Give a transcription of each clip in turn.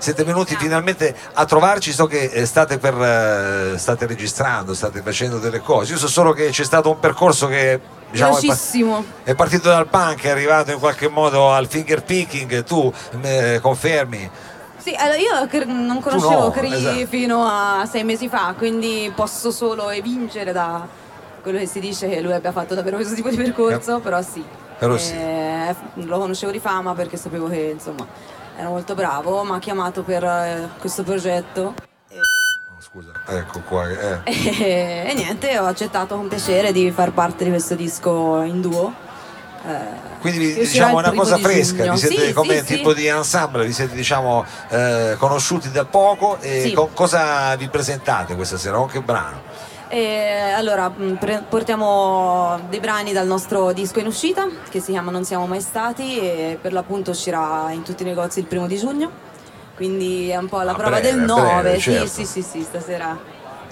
siete venuti finalmente a trovarci, so che eh, state, per, eh, state registrando, state facendo delle cose, io so solo che c'è stato un percorso che diciamo, è, partito dal punk, è arrivato in qualche modo al finger picking, tu eh, confermi? Sì, allora io non conoscevo no, Cree esatto. fino a sei mesi fa, quindi posso solo evincere da quello che si dice che lui abbia fatto davvero questo tipo di percorso, però sì. Però sì. Eh, lo conoscevo di fama perché sapevo che insomma era molto bravo, mi ha chiamato per eh, questo progetto Oh, Scusa, ecco qua. eh. e, e niente, ho accettato con piacere di far parte di questo disco in duo. Eh, Quindi diciamo una cosa di fresca, giugno. vi siete Sì, come sì, sì. tipo di ensemble, vi siete diciamo eh, conosciuti da poco e Sì. co- cosa vi presentate questa sera? Con che brano? E allora mh, pre- portiamo dei brani dal nostro disco in uscita che si chiama Non siamo mai stati e per l'appunto uscirà in tutti i negozi il primo di giugno. Quindi è un po' la A prova breve, del breve, 9. certo. Sì, sì, sì, sì, stasera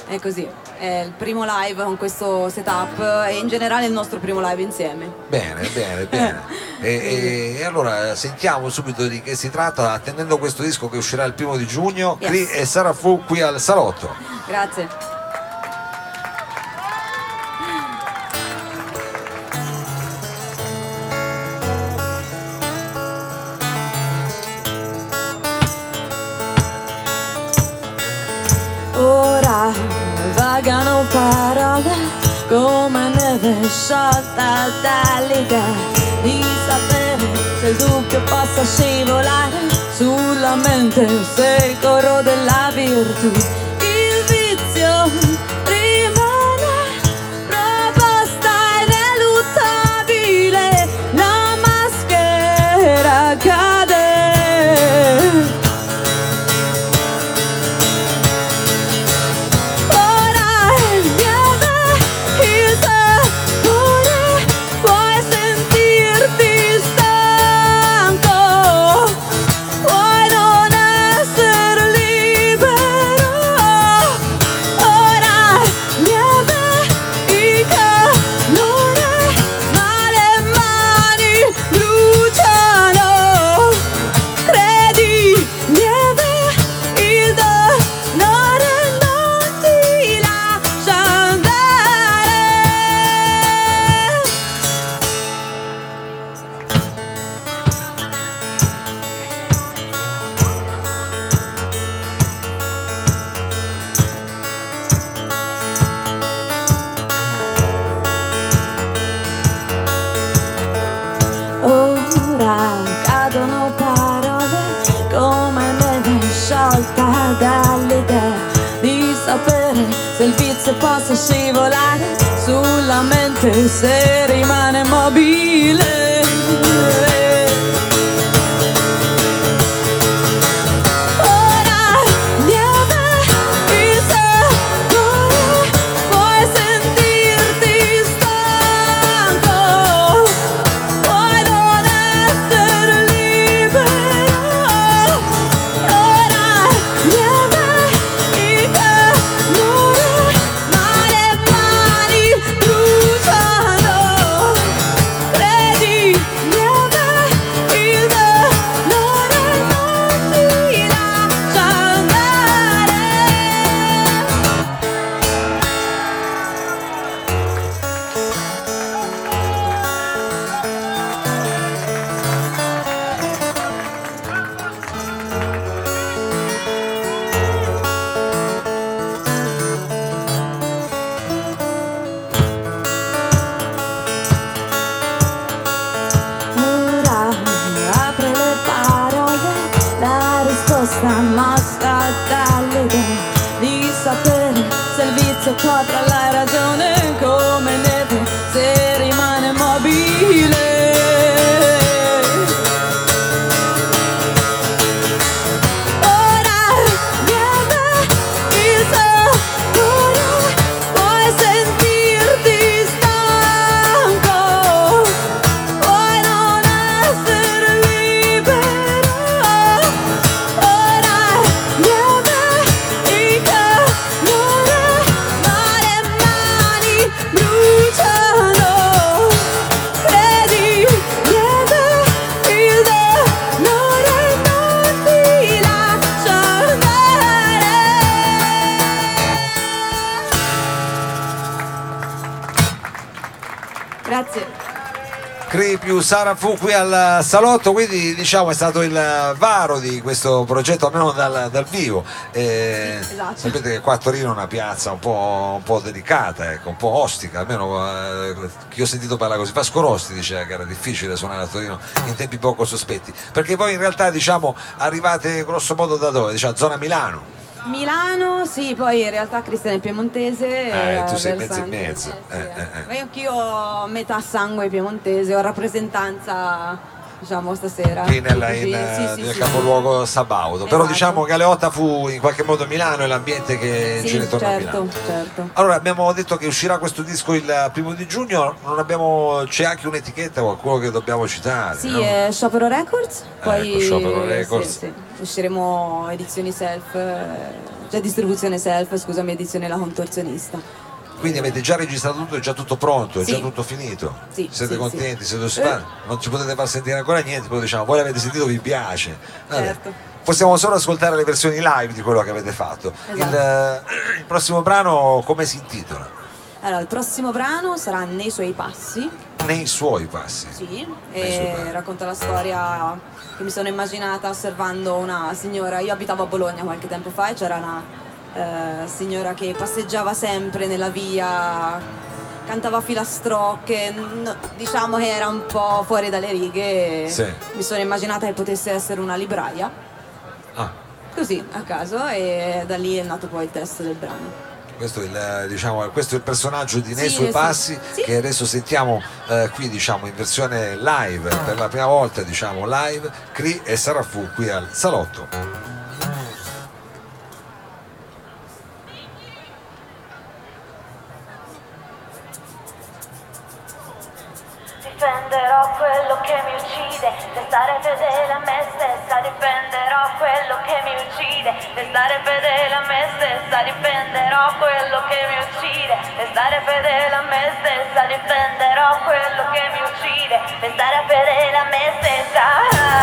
è così. È il primo live con questo setup e in generale il nostro primo live insieme. Bene, bene, bene. e, e- e allora sentiamo subito di che si tratta, attendendo questo disco che uscirà il primo di giugno, Yes. E Sara Fu qui al salotto. Grazie. Parole come neve sciolta dall'idea di sapere se il dubbio possa scivolare sulla mente se il coro della virtù. Se possa scivolare sulla mente se rimane mobile. Sara fu qui al salotto, quindi diciamo è stato il varo di questo progetto almeno dal, dal vivo. Eh, esatto. Sapete che qua a Torino è una piazza un po', un po' delicata, ecco, un po' ostica, almeno eh, chi ho sentito parlare così. Vasco Rossi diceva che era difficile suonare a Torino in tempi poco sospetti, perché poi in realtà diciamo arrivate grosso modo da dove? Diciamo zona Milano. Milano, sì, poi in realtà Cristian è piemontese. Eh, e tu sei versa- mezzo e mezzo. Eh, sì, Eh, eh, eh. Ma io anch'io ho metà sangue piemontese, ho rappresentanza, diciamo, stasera. qui nella- in, eh, sì, sì, nel sì. capoluogo sabaudo. Però Esatto. diciamo che Aleotta fu in qualche modo Milano e l'ambiente che Sì, gira intorno a certo, Milano. certo. Allora abbiamo detto che uscirà questo disco il primo di giugno, non abbiamo, c'è anche un'etichetta, qualcuno che dobbiamo citare. Sì, no? è Sciopero Records, poi ecco, Sciopero Records. usciremo edizioni self, eh, cioè distribuzione self, scusami, edizione La Contorsionista. Quindi avete già registrato tutto, è già tutto pronto, è Sì. già tutto finito. Sì, siete sì, contenti, siete soddisfatti? Non ci potete far sentire ancora niente, però diciamo, voi l'avete sentito, vi piace. Vabbè. Certo. Possiamo solo ascoltare le versioni live di quello che avete fatto. Il, Esatto. eh, il prossimo brano come si intitola? Allora, il prossimo brano sarà Nei suoi passi, Nei suoi passi. sì, e passi. racconta la storia che mi sono immaginata osservando una signora, io abitavo a Bologna qualche tempo fa e c'era una eh, signora che passeggiava sempre nella via, cantava filastrocche, diciamo che era un po' fuori dalle righe, Sì. mi sono immaginata che potesse essere una libraia, Ah, così a caso e da lì è nato poi il testo del brano. questo, è il, diciamo, questo è il personaggio di Nei Sì, suoi passi Sì. che adesso sentiamo eh, qui diciamo, in versione live, per la prima volta diciamo live, Cri e Sarafu qui al salotto. Fedele a me stessa, difenderò quello che mi uccide, restare fedele a me stessa, difenderò quello che mi uccide, restare fedele a me stessa, difenderò quello che mi uccide, restare fedele a me stessa.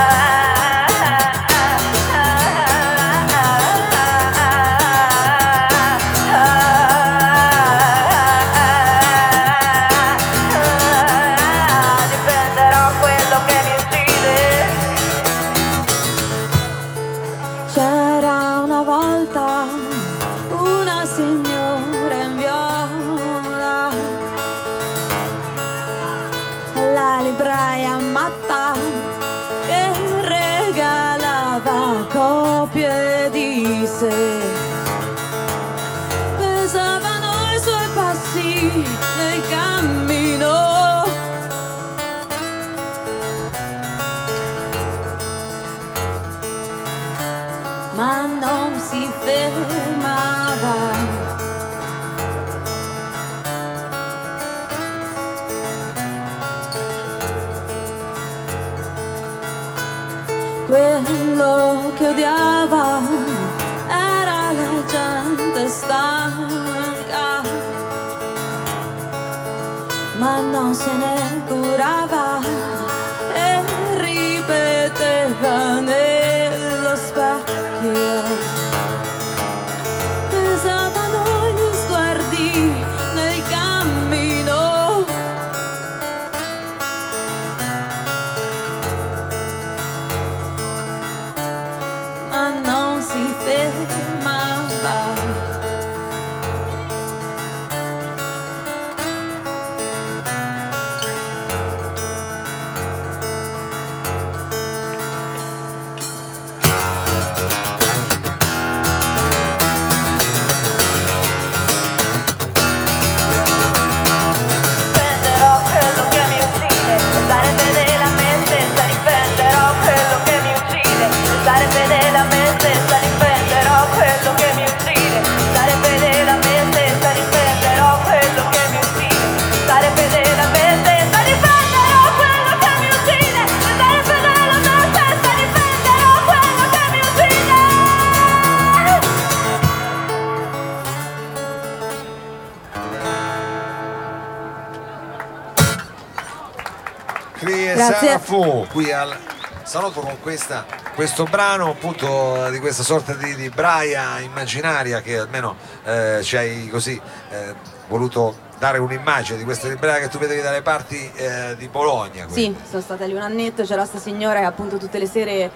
Grazie. Sarafu qui al salotto con questa- questo brano appunto di questa sorta di, di braia immaginaria che almeno eh, ci hai così eh, voluto dare un'immagine di questa libreria che tu vedevi dalle parti eh, di Bologna. quindi. Sì, sono stata lì un annetto, c'era sta signora che appunto tutte le sere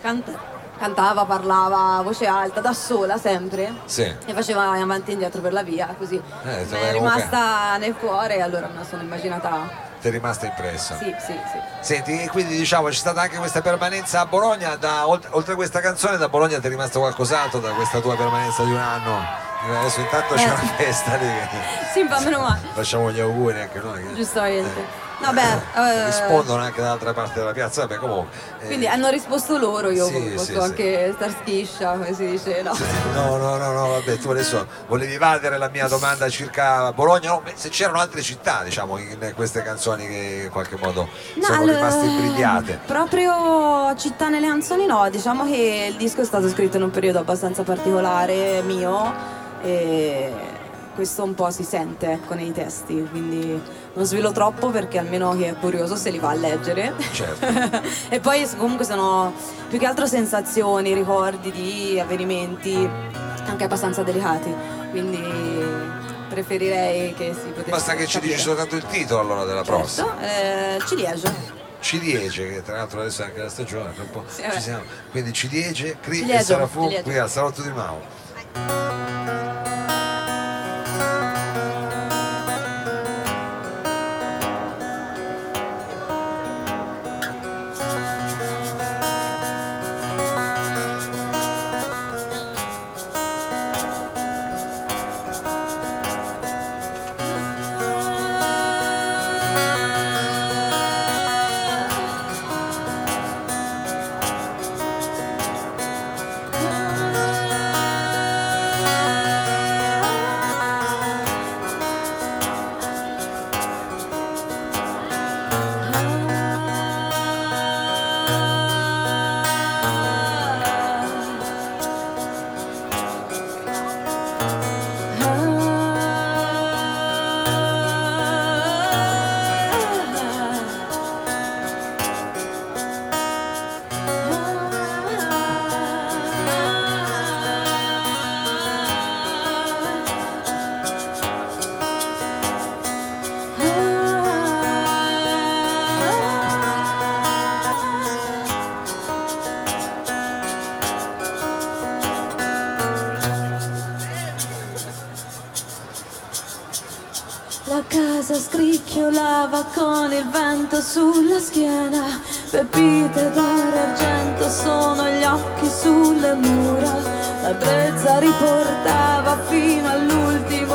canta- cantava, parlava a voce alta, da sola sempre. Sì. E faceva avanti e indietro per la via, così. Eh, Mi è rimasta nel cuore e allora me la sono immaginata. Ti è rimasta impressa. Sì, sì, sì. Senti, e quindi diciamo c'è stata anche questa permanenza a Bologna, da, oltre, oltre a questa canzone da Bologna ti è rimasto qualcos'altro da questa tua permanenza di un anno? Adesso intanto c'è Eh. una festa lì, Sì, ma meno male, facciamo gli auguri anche noi. che- giustamente. Vabbè, eh, rispondono anche dall'altra parte della piazza, vabbè comunque. eh, quindi hanno risposto loro, io Sì, posso sì, sì. anche star schiscia, come si dice, no? No, no, no, no, vabbè, tu adesso volevi evadere la mia domanda circa Bologna, no, se c'erano altre città, diciamo, in queste canzoni che in qualche modo sono allora, rimaste imbrigliate. Proprio città nelle canzoni no, diciamo che il disco è stato scritto in un periodo abbastanza particolare mio e questo un po' si sente ecco, nei testi, quindi non svelo troppo perché almeno chi è curioso se li va a leggere. Certo. e poi comunque sono più che altro sensazioni, ricordi di avvenimenti anche abbastanza delicati, quindi preferirei che si potesse Basta che ci dici soltanto il titolo allora della prossima. Certo, eh, Ciliegia. Ciliege, che tra l'altro adesso è anche la stagione, un po' Sì, ci siamo. Quindi Ciliege, Cri e Ciliegio, Sarafù Ciliegio. qui al Salotto di Mao. Scricchiolava con il vento sulla schiena, pepite d'oro argento sono gli occhi sulle mura, la brezza riportava fino all'ultimo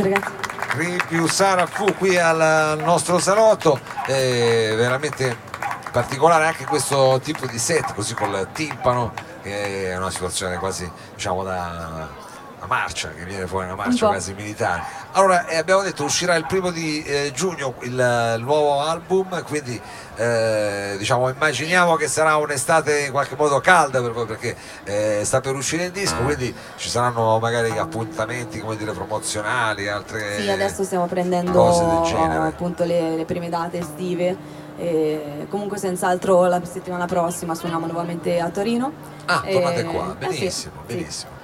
Grazie ragazzi. Ripiu Sara fu qui al nostro salotto, è veramente particolare anche questo tipo di set, così col timpano, che è una situazione quasi diciamo da una marcia, che viene fuori una marcia quasi militare. Allora eh, abbiamo detto uscirà il primo di eh, giugno il, il nuovo album, quindi eh, diciamo immaginiamo che sarà un'estate in qualche modo calda per voi perché eh, sta per uscire il disco, quindi ci saranno magari appuntamenti come dire promozionali, altre Sì, adesso stiamo prendendo cose del genere. appunto le, le prime date estive. E comunque senz'altro la settimana prossima suoniamo nuovamente a Torino. Ah, E- tornate qua, eh sì, benissimo, sì.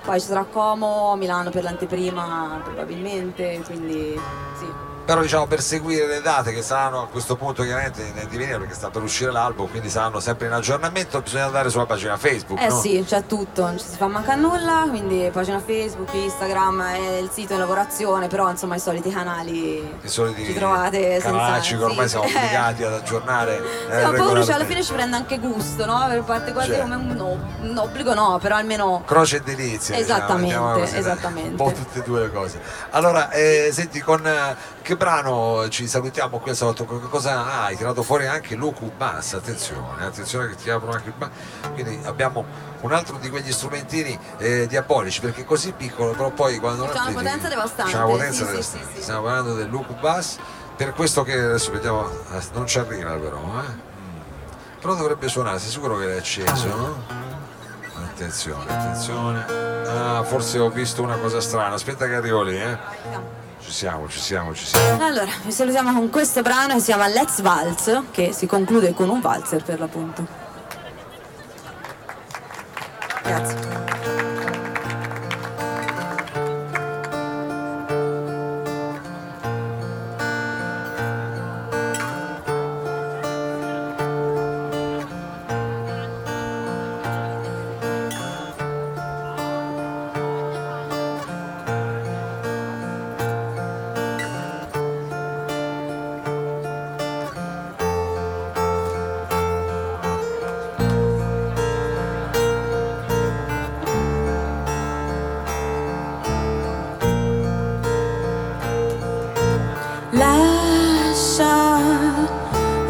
Poi ci sarà Como, Milano per l'anteprima probabilmente, quindi sì. Però diciamo per seguire le date che saranno a questo punto chiaramente nel divenire perché sta per uscire l'album, quindi saranno sempre in aggiornamento, bisogna andare sulla pagina Facebook, Eh no? sì, c'è tutto, non ci si fa mancare nulla, quindi pagina Facebook, Instagram, e il sito in lavorazione, però insomma i soliti canali I soliti ci trovate canalacci senza- che ormai sì. siamo obbligati ad aggiornare. eh, Sì, ma poi cioè, alla fine ci prende anche gusto, no? Per parte quasi Cioè. come un, un obbligo, no, però almeno Croce e delizia. diciamo, Esattamente, dai. esattamente. Un po' tutte e due le cose. Allora, eh, senti, con eh, brano ci salutiamo qui al salotto? Con che Cosa ah, hai tirato fuori anche Lucu Bass, attenzione, attenzione che ti aprono anche il bass. Quindi abbiamo un altro di quegli strumentini eh, diabolici, perché è così piccolo, però poi quando C'ha una potenza devastante, C'ha una potenza sì, devastante. sì, sì. Stiamo parlando del Lucu Bass, per questo che adesso vediamo, eh, non ci arriva però, eh? Mm. Però dovrebbe suonare, sei sicuro che l'hai acceso, no? Attenzione, attenzione. Ah, forse ho visto una cosa strana. Aspetta che arrivo lì, eh. Ci siamo, ci siamo, ci siamo. Allora, vi salutiamo con questo brano che si chiama Let's Waltz, che si conclude con un valzer per l'appunto. Grazie.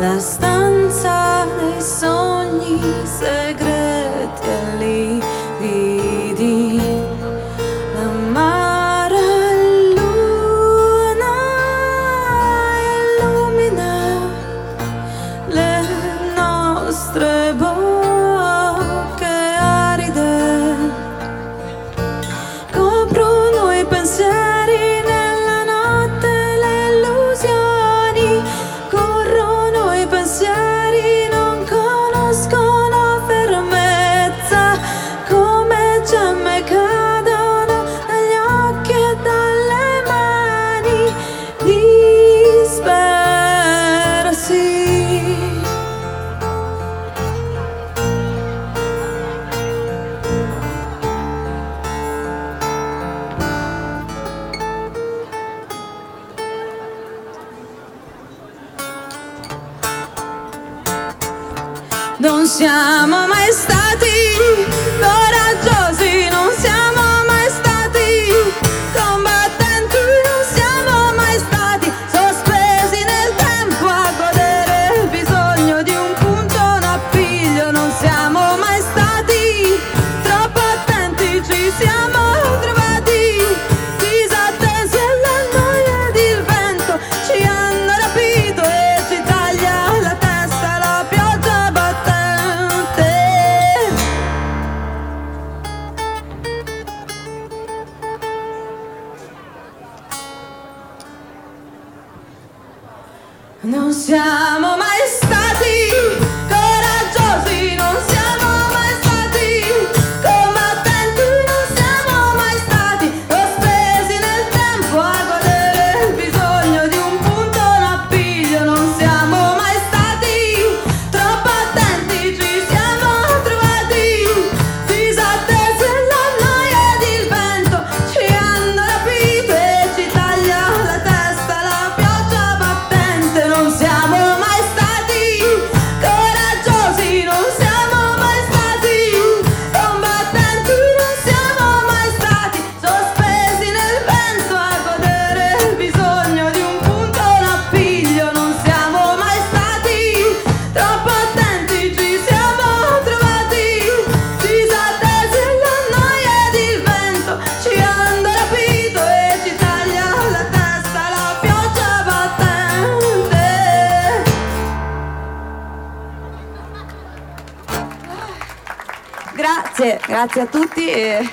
La stanza Grazie, grazie a tutti e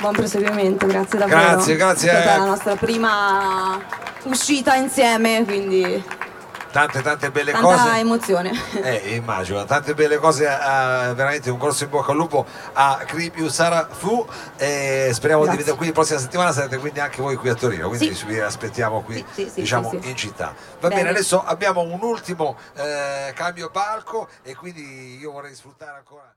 buon proseguimento, grazie davvero. Grazie, grazie. È stata la nostra prima uscita insieme, quindi tante tante belle tanta cose emozione. Eh, immagino, tante belle cose, eh, veramente un grosso in bocca al lupo a Cripiu Sara Fu e speriamo Grazie. di vedere qui la prossima settimana, sarete quindi anche voi qui a Torino, quindi Sì. vi aspettiamo qui Sì, sì, diciamo in città. Va bene. Bene. adesso abbiamo un ultimo eh, cambio palco e quindi io vorrei sfruttare ancora...